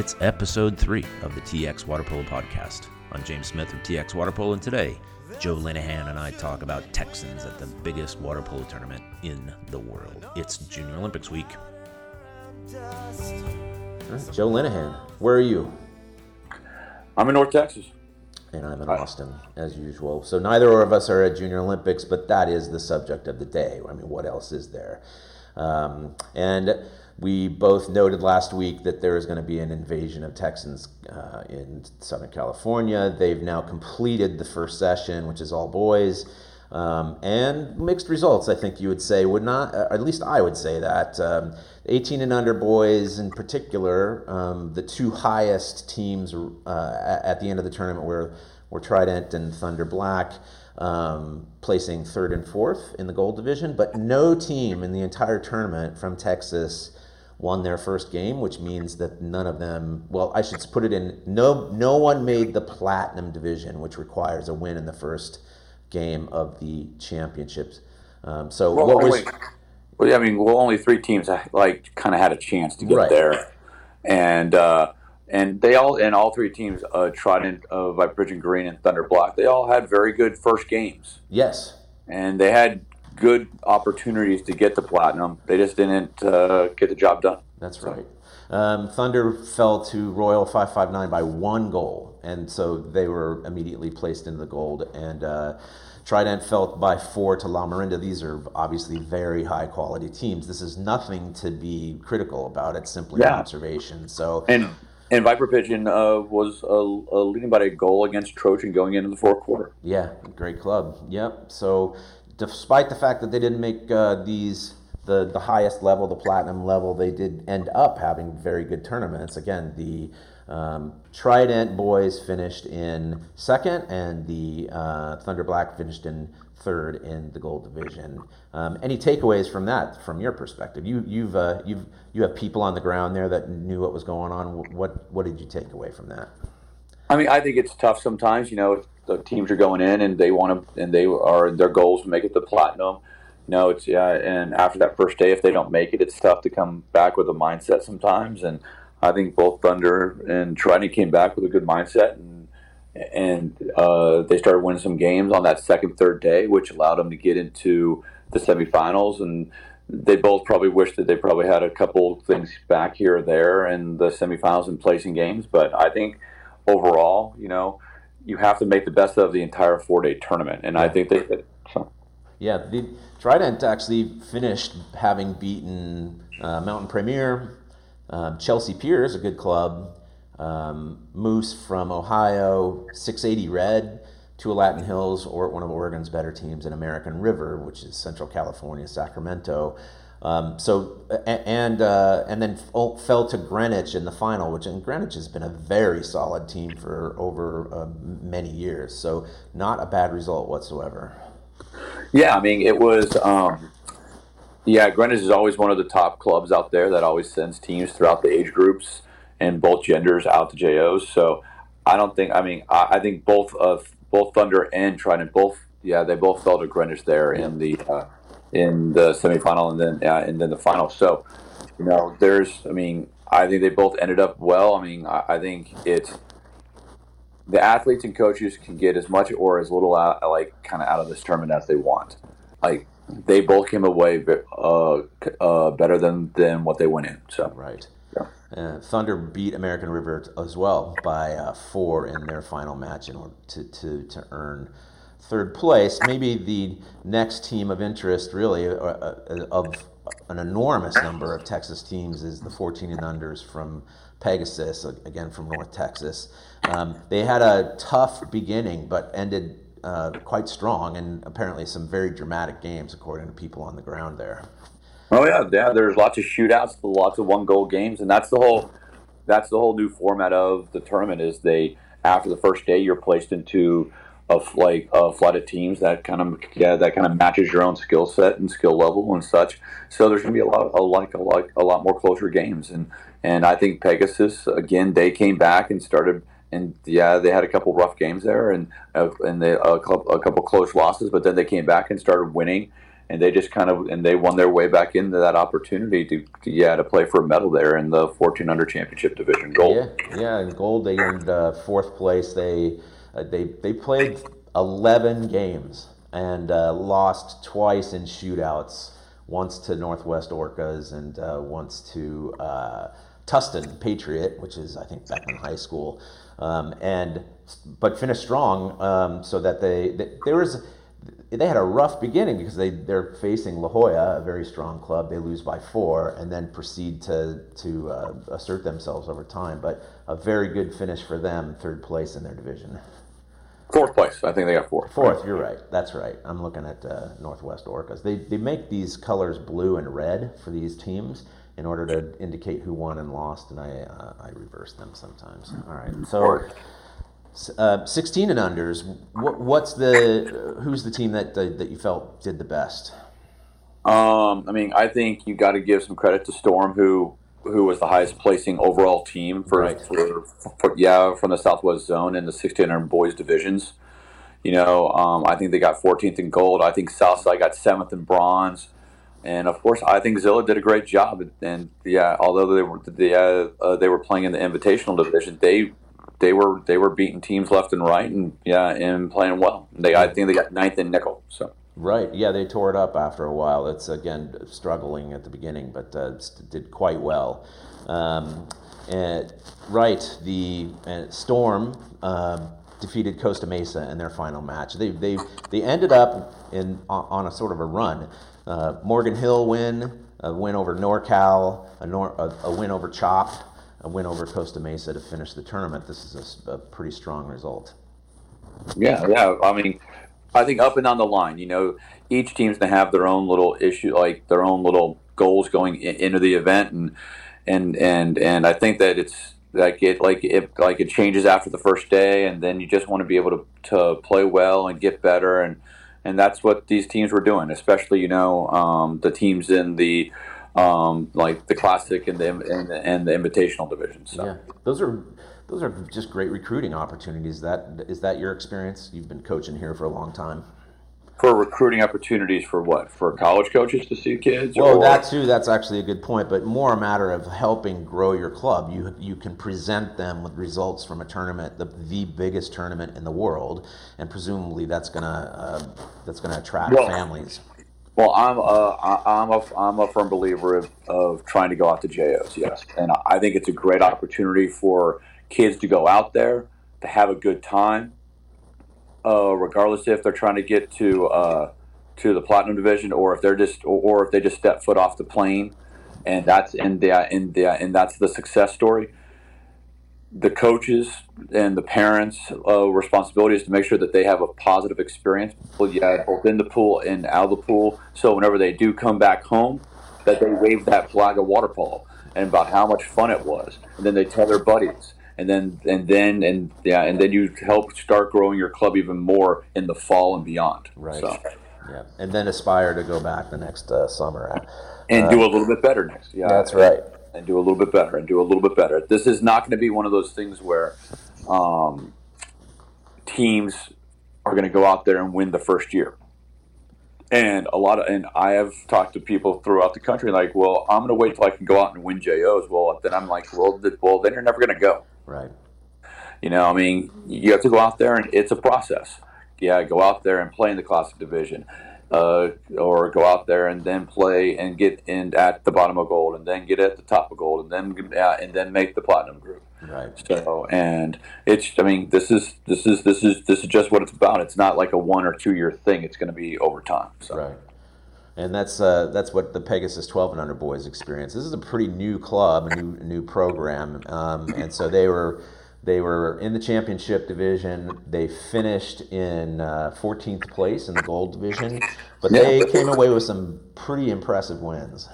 It's episode three of the TX Water Polo podcast. I'm James Smith of TX Water Polo, and today Joe Linehan and I talk about Texans at the biggest water polo tournament in the world. It's Junior Olympics week. Right, Joe Linehan, where are you? I'm in North Texas. And I'm in Austin, as usual. So neither of us are at Junior Olympics, but that is the subject of the day. I mean, what else is there? Um, and we both noted last week that there is going to be an invasion of Texans uh, in Southern California. They've now completed the first session, which is all boys. Um, and mixed results, I think you would say, would not, uh, at least I would say that. Um, 18 and under boys, in particular, um, the two highest teams uh, at the end of the tournament were, were Trident and Thunder Black um, placing third and fourth in the gold division, but no team in the entire tournament from Texas won their first game, which means that none of them. Well, I should put it in. No, no one made the platinum division, which requires a win in the first game of the championships. Um, so well, what was? Well, yeah, I mean, well, only three teams like kind of had a chance to get Right. there, and uh, and they all and all three teams, uh, Trident, uh, Vibridge Green, and Thunder Black, they all had very good first games, Yes, and they had good opportunities to get the platinum. They just didn't uh, get the job done. That's right. Um, Thunder fell to Royal 559 by one goal, and so they were immediately placed into the gold. And uh, Trident fell by four to Lamorinda. These are obviously very high quality teams. This is nothing to be critical about. It's simply an Yeah. observation. So, And and Viper Pigeon uh, was uh, uh, leading by a goal against Trojan going into the fourth quarter. yeah, great club. Yep. So, despite the fact that they didn't make uh, these the the highest level, the platinum level, they did end up having very good tournaments. Again, the um, Trident boys finished in second, and the uh, Thunder Black finished in third in the gold division. Um, any takeaways from that, from your perspective? You you've uh, you've you have people on the ground there that knew what was going on. What what did you take away from that? I mean, I think it's tough sometimes. You know, the teams are going in and they want to, and they are their goals to make it to platinum. You know, it's yeah, and after that first day, if they don't make it, it's tough to come back with a mindset sometimes. And I think both Thunder and Trident came back with a good mindset, and and uh, they started winning some games on that second, third day, which allowed them to get into the semifinals. And they both probably wish that they probably had a couple things back here or there in the semifinals and placing games. But I think overall, you know, you have to make the best of the entire four day tournament, and I think they did. So. Yeah, the Trident actually finished having beaten uh, Mountain Premier, um, Chelsea Piers, a good club, um, Moose from Ohio, 680 Red, Tualatin Hills, or one of Oregon's better teams, and American River, which is Central California, Sacramento. Um, so and uh, and then fell to Greenwich in the final, which and Greenwich has been a very solid team for over uh, many years. So not a bad result whatsoever. Yeah, I mean, it was. Um, yeah, Greenwich is always one of the top clubs out there that always sends teams throughout the age groups and both genders out to JOs. So I don't think. I mean, I, I think both of both Thunder and Trident both. Yeah, they both fell to Greenwich there in the uh, in the semifinal and then uh, and then the final. So you know, there's. I mean, I think they both ended up well. I mean, I, I think it's the athletes and coaches can get as much or as little out, like kind of out of this tournament as they want. Like they both came away uh, uh, better than than what they went in. So Right. Yeah. Uh, Thunder beat American River as well by uh, four in their final match in order to, to, to earn third place. Maybe the next team of interest, really, uh, uh, of an enormous number of Texas teams, is the 14 and unders from Pegasus, again from North Texas. Um, they had a tough beginning, but ended uh, quite strong, and apparently some very dramatic games, according to people on the ground there. Oh yeah, yeah. There's lots of shootouts, lots of one goal games, and that's the whole that's the whole new format of the tournament. Is they after the first day you're placed into a f- like a flood of teams that kind of yeah that kind of matches your own skill set and skill level and such. So there's going to be a lot a, like a lot a lot more closer games, and and I think Pegasus again they came back and started. And yeah, they had a couple rough games there, and uh, and they, a couple a couple close losses, but then they came back and started winning and they just kind of and they won their way back into that opportunity to, to yeah to play for a medal there in the 1400 championship division gold. Yeah, yeah, in gold they earned uh, fourth place. They uh, they they played 11 games and uh, lost twice in shootouts. Once to Northwest Orcas and uh, once to uh, Tustin Patriot, which is I think Beckman High School, um, and but finished strong um, so that they, they there was they had a rough beginning because they they're facing La Jolla, a very strong club. They lose by four and then proceed to to uh, assert themselves over time. But a very good finish for them, third place in their division. Fourth place, I think they got fourth. Fourth, you're right. That's right. I'm looking at uh, Northwest Orcas. They they make these colors blue and red for these teams in order to indicate who won and lost, and I uh, I reverse them sometimes. All right, so. Uh, 16 and unders. What, what's the who's the team that that you felt did the best? Um, I mean, I think you got to give some credit to Storm, who who was the highest placing overall team for, right. for, for, yeah from the Southwest Zone in the 1600 boys divisions. You know, um, I think they got 14th in gold. I think Southside got seventh in bronze, and of course, I think Zilla did a great job. And yeah, although they were they, uh, uh, they were playing in the Invitational division, they they were they were beating teams left and right, and yeah, and playing well. They I think they got ninth in nickel. So right, yeah, they tore it up after a while. It's again struggling at the beginning, but uh, did quite well. Um, and, right, the uh, Storm uh, defeated Costa Mesa in their final match. They they they ended up in on a sort of a run. Uh, Morgan Hill win, a win over NorCal, a, nor, a, a win over Chop a win over Costa Mesa to finish the tournament. This is a, a pretty strong result. Yeah, yeah. I mean, I think up and down the line, you know, each team's gonna have their own little issue, like their own little goals going in, into the event, and and and and I think that it's like it like it like it changes after the first day, and then you just want to be able to to play well and get better, and and that's what these teams were doing, especially you know um, the teams in the um, like the classic and the and the, and the invitational division. So. Yeah, those are those are just great recruiting opportunities. That is that your experience? You've been coaching here for a long time. For recruiting opportunities for what? For college coaches to see kids? Well, or? that too. That's actually a good point. But more a matter of helping grow your club. You you can present them with results from a tournament, the the biggest tournament in the world, and presumably that's gonna uh, that's gonna attract well, families. Well, I'm a, I'm a, I'm a firm believer of, of trying to go out to JOs, yes. And I think it's a great opportunity for kids to go out there, to have a good time, uh, regardless if they're trying to get to uh, to the platinum division or if they're just or, if they just step foot off the plane, and that's and the and the and that's the success story. The coaches and the parents' uh, responsibility is to make sure that they have a positive experience, yeah, both in the pool and out of the pool. So whenever they do come back home, that they wave that flag of water polo and about how much fun it was, and then they tell their buddies, and then and then and yeah, and then you help start growing your club even more in the fall and beyond. Right. So. Yeah, and then aspire to go back the next uh, summer. And uh, do a little bit better next. Yeah, that's right and do a little bit better and do a little bit better. This is not going to be one of those things where um, teams are going to go out there and win the first year. And a lot of, and I have talked to people throughout the country like, well, I'm going to wait till I can go out and win JOs. Well, then I'm like, well, well, then you're never going to go. Right. You know, I mean, you have to go out there and it's a process. Yeah, go out there and play in the classic division uh, or go out there and then play and get in at the bottom of gold and then get at the top of gold and then uh, and then make the platinum group. Right. So and it's I mean this is this is this is this is just what it's about. It's not like a one or two year thing. It's going to be over time. So. Right. And that's uh, that's what the Pegasus 12 and under boys experience. This is a pretty new club, a new new program, um, and so they were they were in the championship division. They finished in uh, 14th place in the gold division, but yeah. they came away with some pretty impressive wins.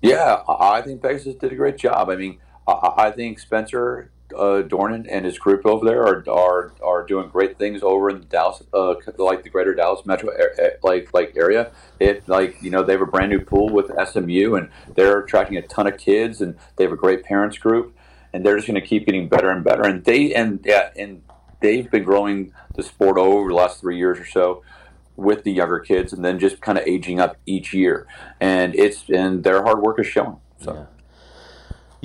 Yeah, I think Pegasus did a great job. I mean, I think Spencer uh, Dornan and his group over there are, are are doing great things over in Dallas, uh, like the greater Dallas metro like like area. It like you know they have a brand new pool with SMU and they're attracting a ton of kids and they have a great parents group and they're just going to keep getting better and better. And they and yeah, and they've been growing the sport over the last three years or so. with the younger kids, and then just kind of aging up each year. And it's and their hard work is showing. So. Yeah.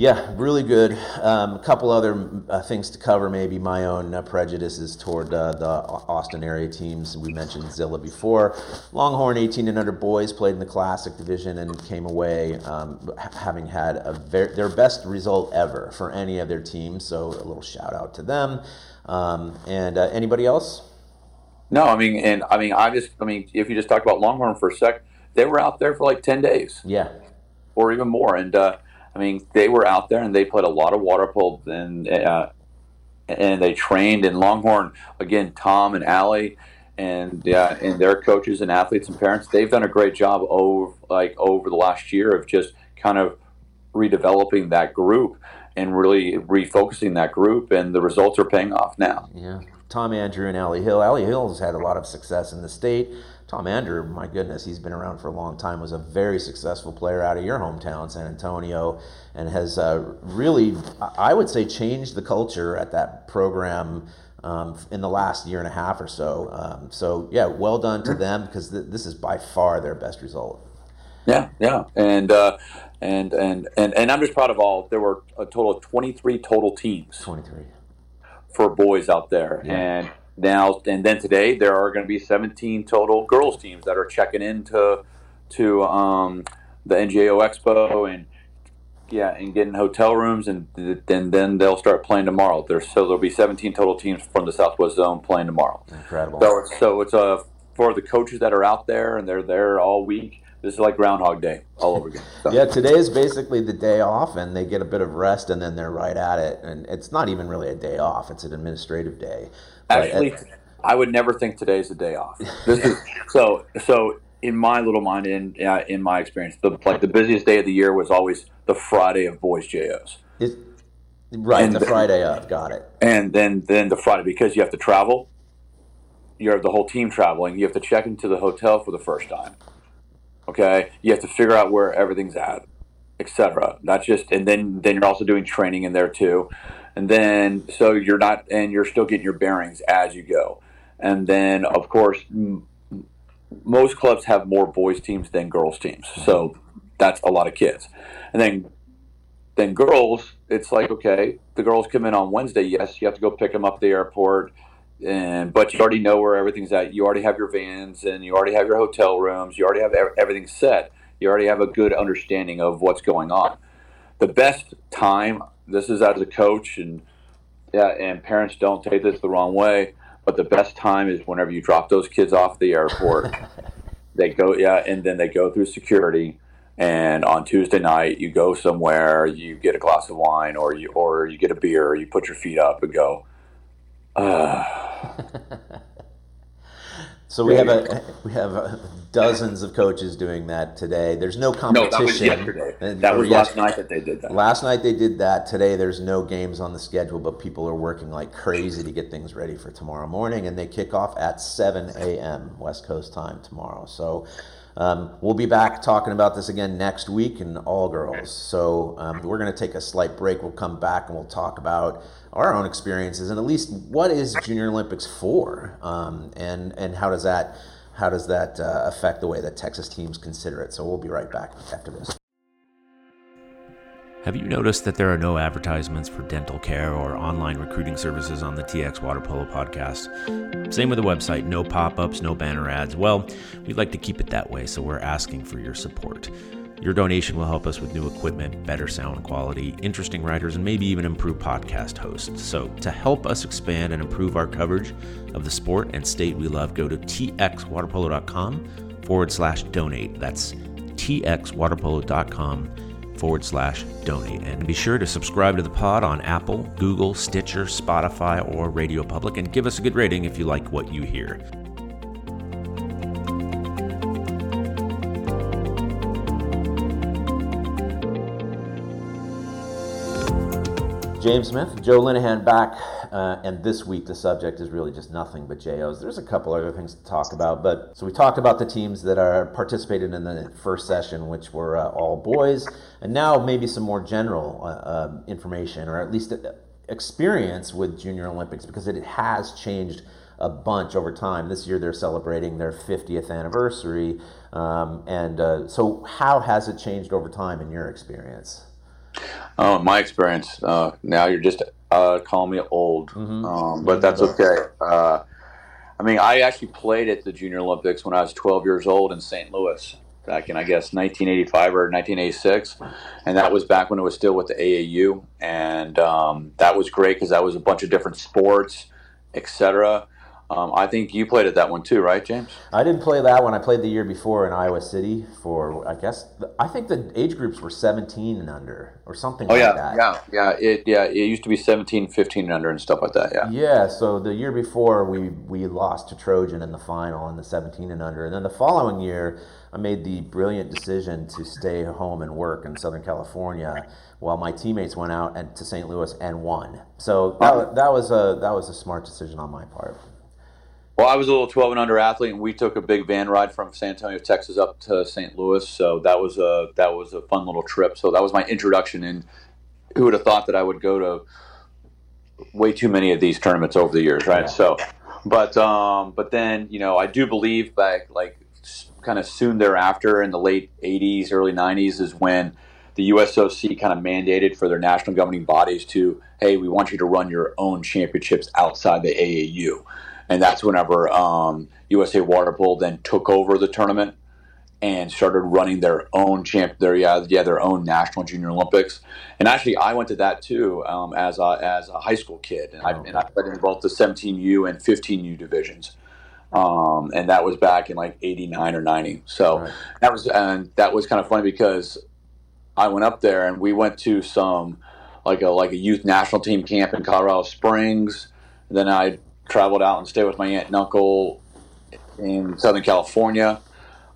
Yeah, really good. Um, a couple other uh, things to cover, maybe my own uh, prejudices toward uh, the Austin area teams. We mentioned Zilla before. Longhorn 18 and under boys played in the Classic Division and came away um, having had a very, their best result ever for any of their teams. So a little shout out to them. Um, and uh, anybody else? No, I mean, and I mean, I just, I mean, if you just talk about Longhorn for a sec, they were out there for like 10 days. Yeah. Or even more. And, uh, I mean, they were out there and they played a lot of water polo and uh, and they trained in Longhorn again. Tom and Allie and uh, and their coaches and athletes and parents, they've done a great job over like over the last year of just kind of redeveloping that group and really refocusing that group, and the results are paying off now. Yeah. Tom Andrew and Allie Hill. Allie Hill has had a lot of success in the state. Tom Andrew, my goodness, he's been around for a long time, was a very successful player out of your hometown, San Antonio, and has uh, really, I would say, changed the culture at that program um, in the last year and a half or so. Um, so, yeah, well done to them because th- this is by far their best result. Yeah, yeah, and uh, and and and and I'm just proud of all. There were a total of 23 total teams. 23 for boys out there, yeah. and now and then today there are going to be 17 total girls teams that are checking into to um, the NJO Expo and yeah, and getting hotel rooms, and then then they'll start playing tomorrow. There's so there'll be 17 total teams from the Southwest Zone playing tomorrow. Incredible. So so it's a uh, for the coaches that are out there and they're there all week this is like Groundhog Day all over again. So. yeah, today is basically the day off, and they get a bit of rest, and then they're right at it. And it's not even really a day off; it's an administrative day. Actually, I would never think today's a day off. This is so so. In my little mind, in uh, in my experience, the like the busiest day of the year was always the Friday of boys JOs. It, right, and the Friday of, got it. And then then the Friday because you have to travel. You have the whole team traveling. You have to check into the hotel for the first time Okay, you have to figure out where everything's at, etc. Not just, and then then you're also doing training in there too, and then so you're not, and you're still getting your bearings as you go, and then of course. M- most clubs have more boys teams than girls teams, so that's a lot of kids. And then then girls, it's like okay, the girls come in on Wednesday. Yes, you have to go pick them up at the airport and but you already know where everything's at. You already have your vans and you already have your hotel rooms. You already have everything set. You already have a good understanding of what's going on. The best time, this is as a coach, and yeah, and parents don't take this the wrong way, but the best time is whenever you drop those kids off the airport. they go, yeah, and then they go through security. And on Tuesday night, you go somewhere, you get a glass of wine, or you or you get a beer, or you put your feet up and go. Uh, so we have a we have a, dozens of coaches doing that today. There's no competition. No, that was yesterday. That was last night that they did that. Last night they did that. Today there's no games on the schedule, but people are working like crazy to get things ready for tomorrow morning, and they kick off at 7 a.m. West Coast time tomorrow. So. Um, we'll be back talking about this again next week in all girls. So um, we're going to take a slight break. We'll come back and we'll talk about our own experiences and at least what is Junior Olympics for, um, and and how does that how does that uh, affect the way that Texas teams consider it? So we'll be right back after this. Have you noticed that there are no advertisements for dental care or online recruiting services on the TX Water Polo podcast? Same with the website, no pop ups, no banner ads. Well, we'd like to keep it that way, so we're asking for your support. Your donation will help us with new equipment, better sound quality, interesting writers, and maybe even improve podcast hosts. So, to help us expand and improve our coverage of the sport and state we love, go to txwaterpolo.com forward slash donate. That's txwaterpolo.com forward slash donate. And be sure to subscribe to the pod on Apple, Google, Stitcher, Spotify, or Radio Public, and give us a good rating if you like what you hear. James Smith, Joe Linehan back, uh, and this week the subject is really just nothing but JOs. There's a couple other things to talk about, but so we talked about the teams that are participated in the first session, which were uh, all boys, and now maybe some more general uh, uh information, or at least uh, experience with Junior Olympics, because it has changed a bunch over time. This year they're celebrating their 50th anniversary. Um, and uh, so, how has it changed over time in your experience? Oh, my experience. Uh, now you're just uh, calling me old, mm-hmm. um, but that's okay. Uh, I mean, I actually played at the Junior Olympics when I was 12 years old in St. Louis back in, I guess, 1985 or 1986. And that was back when it was still with the AAU. And um, that was great because that was a bunch of different sports, etc. Um, I think you played at that one too, right, James? I didn't play that one. I played the year before in Iowa City for, I guess, I think the age groups were 17 and under or something oh, like yeah, that. Yeah, yeah, it, yeah. It used to be 17, 15 and under and stuff like that. Yeah. Yeah. So the year before, we we lost to Trojan in the final in the 17 and under, and then the following year, I made the brilliant decision to stay home and work in Southern California while my teammates went out and to St. Louis and won. So that, that was a that was a smart decision on my part. Well, I was a little 12 and under athlete, and we took a big van ride from San Antonio, Texas, up to St. Louis. So that was a that was a fun little trip. So that was my introduction. And who would have thought that I would go to way too many of these tournaments over the years, right? Yeah. So, but um, but then you know, I do believe back like kind of soon thereafter in the late 80s, early 90s is when the USOC kind of mandated for their national governing bodies to, hey, we want you to run your own championships outside the AAU and that's whenever um, USA Water Polo then took over the tournament and started running their own champ, their yeah, yeah, their own national junior Olympics. And actually, I went to that too um, as a, as a high school kid, and I, and I played in both the 17U and 15U divisions. Um, and that was back in like '89 or '90. So right. that was and that was kind of funny because I went up there and we went to some like a like a youth national team camp in Colorado Springs. and then I traveled out and stayed with my aunt and uncle in Southern California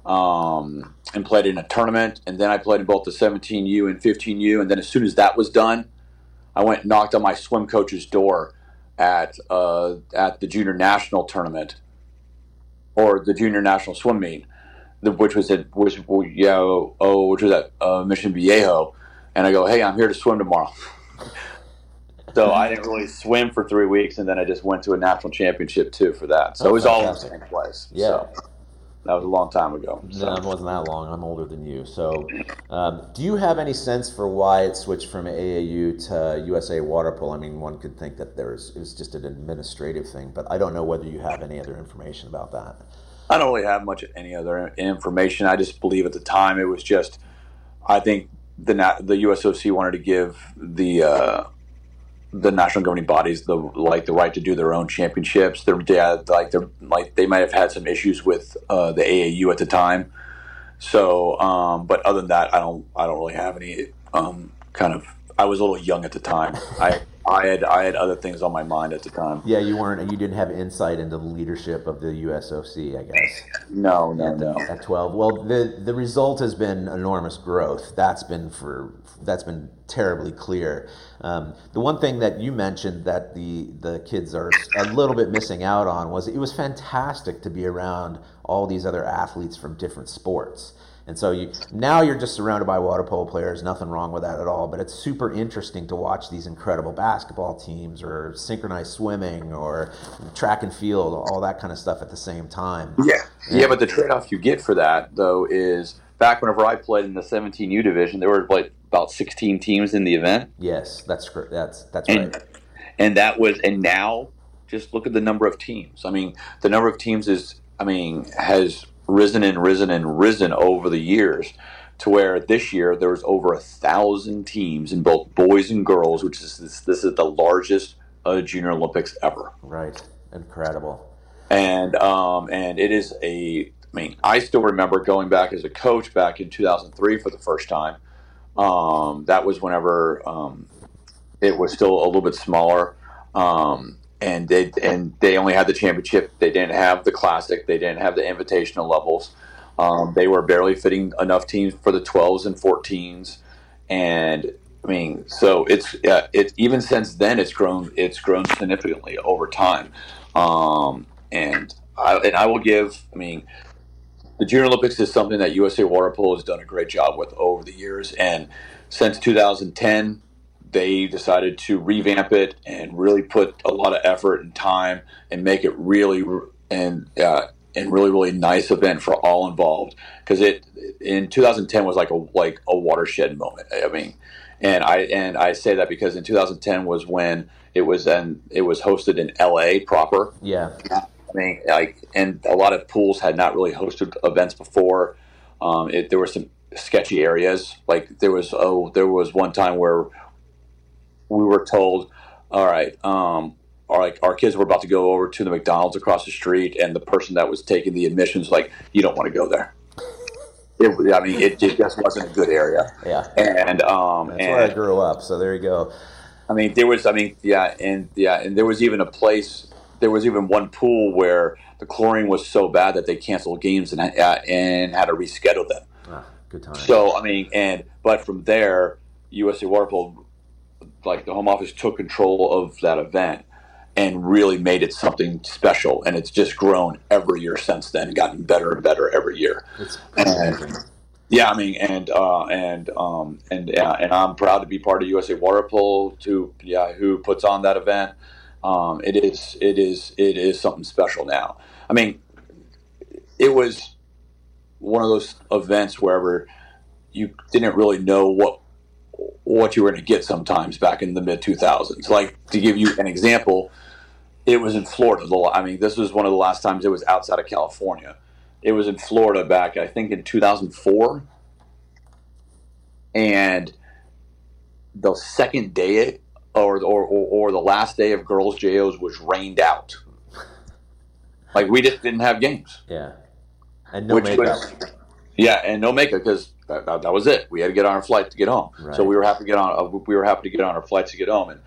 um, and played in a tournament. And then I played in both the 17U and 15U. And then as soon as that was done, I went and knocked on my swim coach's door at uh, at the junior national tournament or the junior national swim meet, which was at which yeah oh which was at uh, Mission Viejo, and I go hey I'm here to swim tomorrow. So I didn't really swim for three weeks, and then I just went to a national championship too for that. So oh, it was all in the same place. Yeah. So that was a long time ago. So. No, it wasn't that long. I'm older than you. So, um, do you have any sense for why it switched from AAU to USA Water Polo? I mean, one could think that there's it was just an administrative thing, but I don't know whether you have any other information about that. I don't really have much any other information. I just believe at the time it was just, I think the the USOC wanted to give the uh, the national governing bodies the like the right to do their own championships. They're yeah, like they're like they might have had some issues with uh, the AAU at the time. So, um, but other than that, I don't I don't really have any um, kind of. I was a little young at the time. I I had I had other things on my mind at the time. Yeah, you weren't, and you didn't have insight into the leadership of the USOC, I guess. No, no, at, no. At twelve, well, the the result has been enormous growth. That's been for that's been terribly clear. Um, the one thing that you mentioned that the the kids are a little bit missing out on was it was fantastic to be around all these other athletes from different sports. And so you now you're just surrounded by water polo players. Nothing wrong with that at all. But it's super interesting to watch these incredible basketball teams, or synchronized swimming, or track and field, all that kind of stuff at the same time. Yeah, yeah. But the trade-off you get for that though is back whenever I played in the 17U division, there were like about 16 teams in the event. Yes, that's that's that's and, right. And that was and now just look at the number of teams. I mean, the number of teams is I mean has risen and risen and risen over the years to where this year there was over a thousand teams in both boys and girls, which is this, this is the largest uh, junior Olympics ever. Right, incredible. And um, and it is a. I mean, I still remember going back as a coach back in 2003 for the first time. Um, that was whenever um, it was still a little bit smaller. Um, and they and they only had the championship. They didn't have the classic. They didn't have the invitational levels. Um, they were barely fitting enough teams for the 12s and 14s, and I mean, so it's uh, it even since then it's grown it's grown significantly over time, um, and I and I will give I mean. The Junior Olympics is something that USA Water Polo has done a great job with over the years, and since 2010, they decided to revamp it and really put a lot of effort and time and make it really and uh, and really really nice event for all involved because it in 2010 was like a like a watershed moment. I mean, and I and I say that because in 2010 was when it was and it was hosted in LA proper. Yeah. I mean, like, and a lot of pools had not really hosted events before. Um, it, there were some sketchy areas. Like there was oh, there was one time where we were told, all right, um, our, like our kids were about to go over to the McDonald's across the street, and the person that was taking the admissions like, you don't want to go there. It, I mean, it, it, just wasn't a good area. Yeah, and um, that's and, where I grew up. So there you go. I mean, there was, I mean, yeah, and yeah, and there was even a place. There was even one pool where the chlorine was so bad that they canceled games and uh, and had to reschedule them. Ah, good time. So I mean, and but from there, USA Water Polo, like the home office took control of that event and really made it something special. And it's just grown every year since then, and gotten better and better every year. And, yeah, I mean, and uh, and um, and yeah, and I'm proud to be part of USA Water Polo, to yeah, who puts on that event. Um, it is it is it is something special now. I mean, it was one of those events wherever you didn't really know what what you were going to get sometimes back in the mid 2000s. Like to give you an example, it was in Florida. I mean, this was one of the last times it was outside of California. It was in Florida back, I think, in 2004. And the second day or, or, or, the last day of girls' JOs was rained out. Like, we just didn't have games. Yeah. And no makeup. Was, yeah, and no makeup because that, that, that, was it. We had to get on our flight to get home. Right. So we were happy to get on. Uh, we were happy to get on our flights to get home. And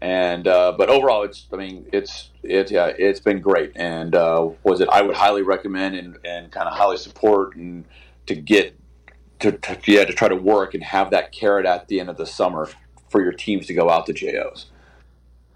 and uh, but overall, it's I mean it's it's yeah it's been great. And uh, was it I would highly recommend and, and kind of highly support and to get to, to, yeah to try to work and have that carrot at the end of the summer for your teams to go out to JOs.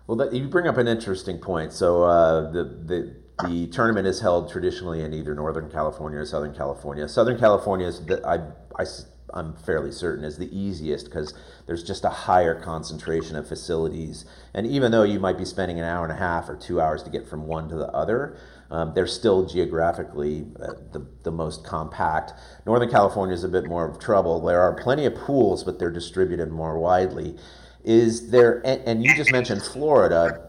Well, that, you bring up an interesting point. So uh, the the the tournament is held traditionally in either Northern California or Southern California. Southern California is the, I, I I'm fairly certain is the easiest because there's just a higher concentration of facilities. And even though you might be spending an hour and a half or two hours to get from one to the other, um, they're still geographically uh, the, the most compact. Northern California is a bit more of trouble. There are plenty of pools, but they're distributed more widely. Is there, and, and you just mentioned Florida.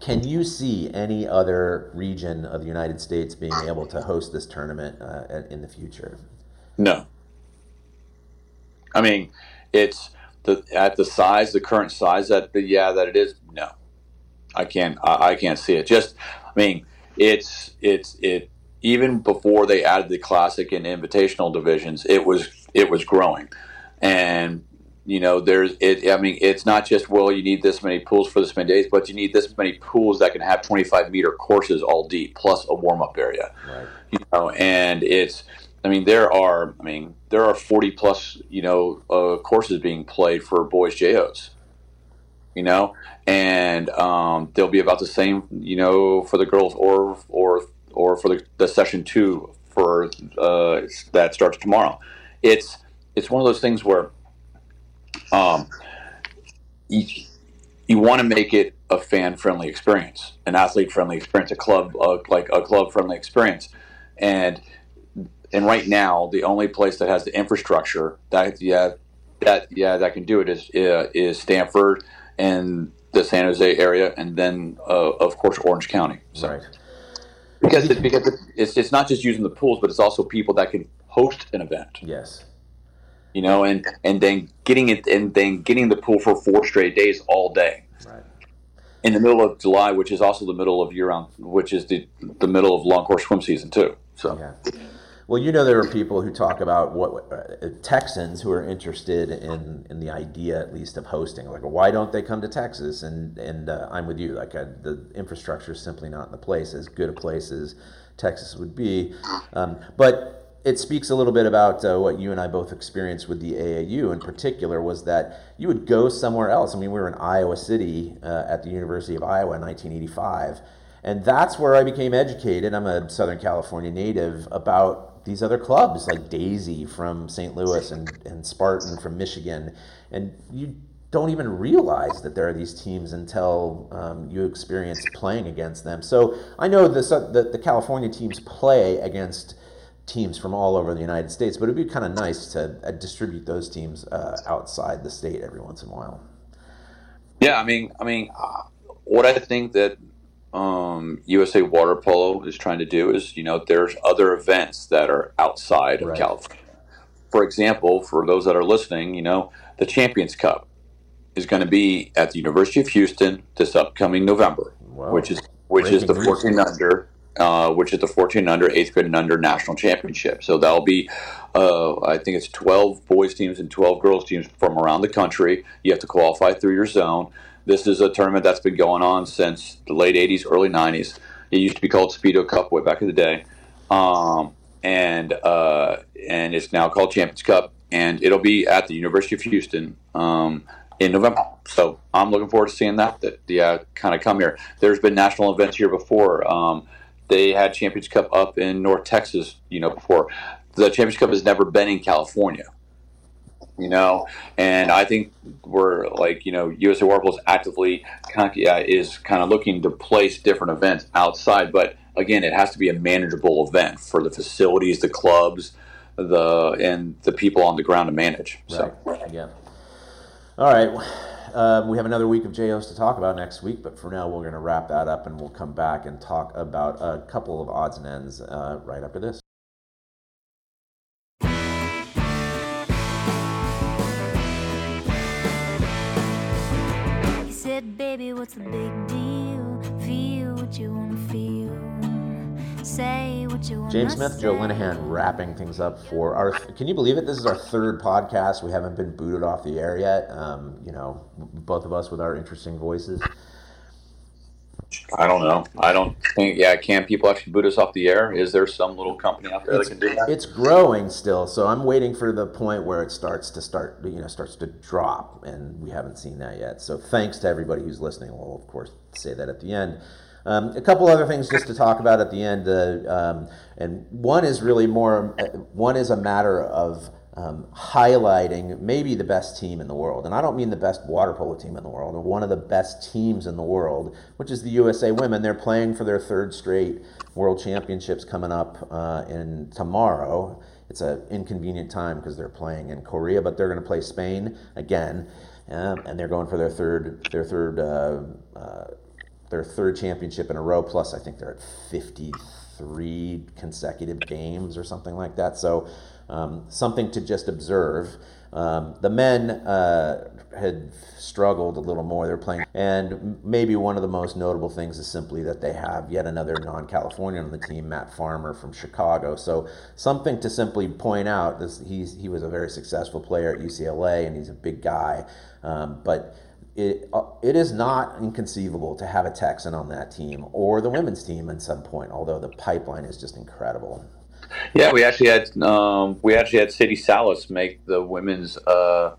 Can you see any other region of the United States being able to host this tournament uh, in the future? No. I mean, it's the at the size, the current size that the yeah that it is. No, I can't. I, I can't see it. Just, I mean, it's it's it. Even before they added the classic and invitational divisions, it was it was growing, and you know there's it. I mean, it's not just well you need this many pools for this many days, but you need this many pools that can have 25 meter courses all deep plus a warm up area. Right. You know, and it's I mean, there are, I mean, there are 40 plus, you know, uh, courses being played for boys JOs, you know, and um, they'll be about the same, you know, for the girls or, or, or for the, the session two for, uh, that starts tomorrow. It's, it's one of those things where, um, you, you want to make it a fan friendly experience, an athlete friendly experience, a club, uh, like a club friendly experience. And, and right now the only place that has the infrastructure that yeah that yeah that can do it is uh, is Stanford and the San Jose area, and then uh, of course Orange County. So. Right. Because it, because it's it's not just using the pools, but it's also people that can host an event. Yes. You know, and and then getting it and then getting the pool for four straight days all day. Right. In the middle of July, which is also the middle of year round, which is the the middle of long course swim season too. So. Yeah. Well, you know, there are people who talk about what uh, Texans who are interested in in the idea, at least, of hosting. Like, why don't they come to Texas? And and uh, I'm with you. Like, uh, the infrastructure is simply not in the place as good a place as Texas would be. Um, but it speaks a little bit about uh, what you and I both experienced with the AAU in particular was that you would go somewhere else. I mean, we were in Iowa City uh, at the University of Iowa in 1985. And that's where I became educated. I'm a Southern California native about these other clubs like Daisy from St. Louis and, and Spartan from Michigan. And you don't even realize that there are these teams until um, you experience playing against them. So I know the, the, the California teams play against teams from all over the United States, but it'd be kind of nice to uh, distribute those teams uh, outside the state every once in a while. Yeah, I mean, I mean, uh, what I think that um, USA Water Polo is trying to do is, you know, there's other events that are outside of right. California. For example, for those that are listening, you know, the Champions Cup is going to be at the University of Houston this upcoming November, wow. which is which Breaking is the 14 under, uh, which is the 14 under, eighth grade and under national championship. So that'll be, uh, I think it's 12 boys teams and 12 girls teams from around the country. You have to qualify through your zone. This is a tournament that's been going on since the late 80s, early 90s. It used to be called Speedo Cup way back in the day. Um, and uh, and it's now called Champions Cup, and it'll be at the University of Houston um, in November. So I'm looking forward to seeing that. That yeah, kind of come here. There's been national events here before. Um, they had Champions Cup up in North Texas, you know, before. The Champions Cup has never been in California you know. And I think we're like, you know, USA Water is actively is kind of looking to place different events outside, but again, it has to be a manageable event for the facilities, the clubs, the and the people on the ground to manage. So right. yeah. All right. Um, we have another week of JOs to talk about next week, but for now, we're going to wrap that up and we'll come back and talk about a couple of odds and ends uh, right after this. said, baby, what's the big deal? Feel what you want to feel. James Smith, say. Joe Linehan wrapping things up for our. Can you believe it? This is our third podcast. We haven't been booted off the air yet. Um, you know, both of us with our interesting voices. I don't know. I don't think. Yeah, can people actually boot us off the air? Is there some little company out there it's, that can do that? It's growing still, so I'm waiting for the point where it starts to start, you know, starts to drop, and we haven't seen that yet. So thanks to everybody who's listening. We'll of course say that at the end. Um, a couple other things just to talk about at the end, uh, um, and one is really more. Uh, one is a matter of um, highlighting maybe the best team in the world. And I don't mean the best water polo team in the world, or one of the best teams in the world, which is the USA Women. They're playing for their third straight World Championships coming up uh, in tomorrow. It's an inconvenient time because they're playing in Korea, but they're going to play Spain again, um, and they're going for their third their third uh, uh, their third championship in a row. Plus, I think they're at 53 consecutive games or something like that. So um, something to just observe. Um, the men uh, had struggled a little more. They're playing, and maybe one of the most notable things is simply that they have yet another non-Californian on the team, Matt Farmer from Chicago. So something to simply point out. This he's he was a very successful player at UCLA, and he's a big guy, um, but. It, uh, it is not inconceivable to have a Texan on that team or the women's team at some point, although the pipeline is just incredible. Yeah, we actually had um, we actually had City Salas make the women's uh,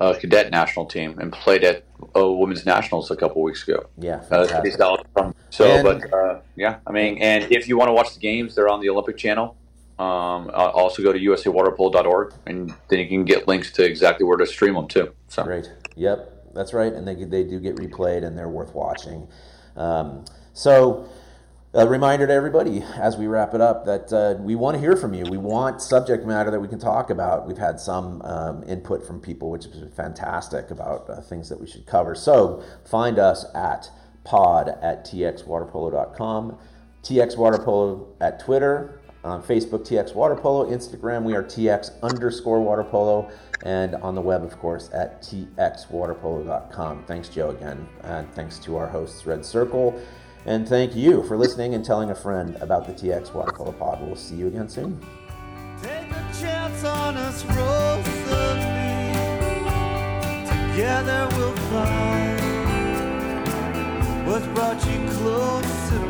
uh, cadet national team and played at uh, women's nationals a couple weeks ago. Yeah, uh, City Salas from so, and, but uh, yeah, I mean, and if you want to watch the games, they're on the Olympic Channel. Um, also go to usawaterpolo.org and then you can get links to exactly where to stream them too. So. Great. Yep, that's right, and they they do get replayed and they're worth watching. Um, so a reminder to everybody as we wrap it up that uh, we want to hear from you. We want subject matter that we can talk about. We've had some um, input from people, which is fantastic about uh, things that we should cover. So find us at pod at txwaterpolo.com, txwaterpolo at Twitter, on Facebook, TX Waterpolo, Instagram, we are TX underscore Waterpolo, and on the web, of course, at txwaterpolo.com. Thanks, Joe, again, and thanks to our hosts, Red Circle and thank you for listening and telling a friend about the TX Water Polo Pod. We'll see you again soon. Take a chance on us, Rosalie. Together we'll find what brought you close.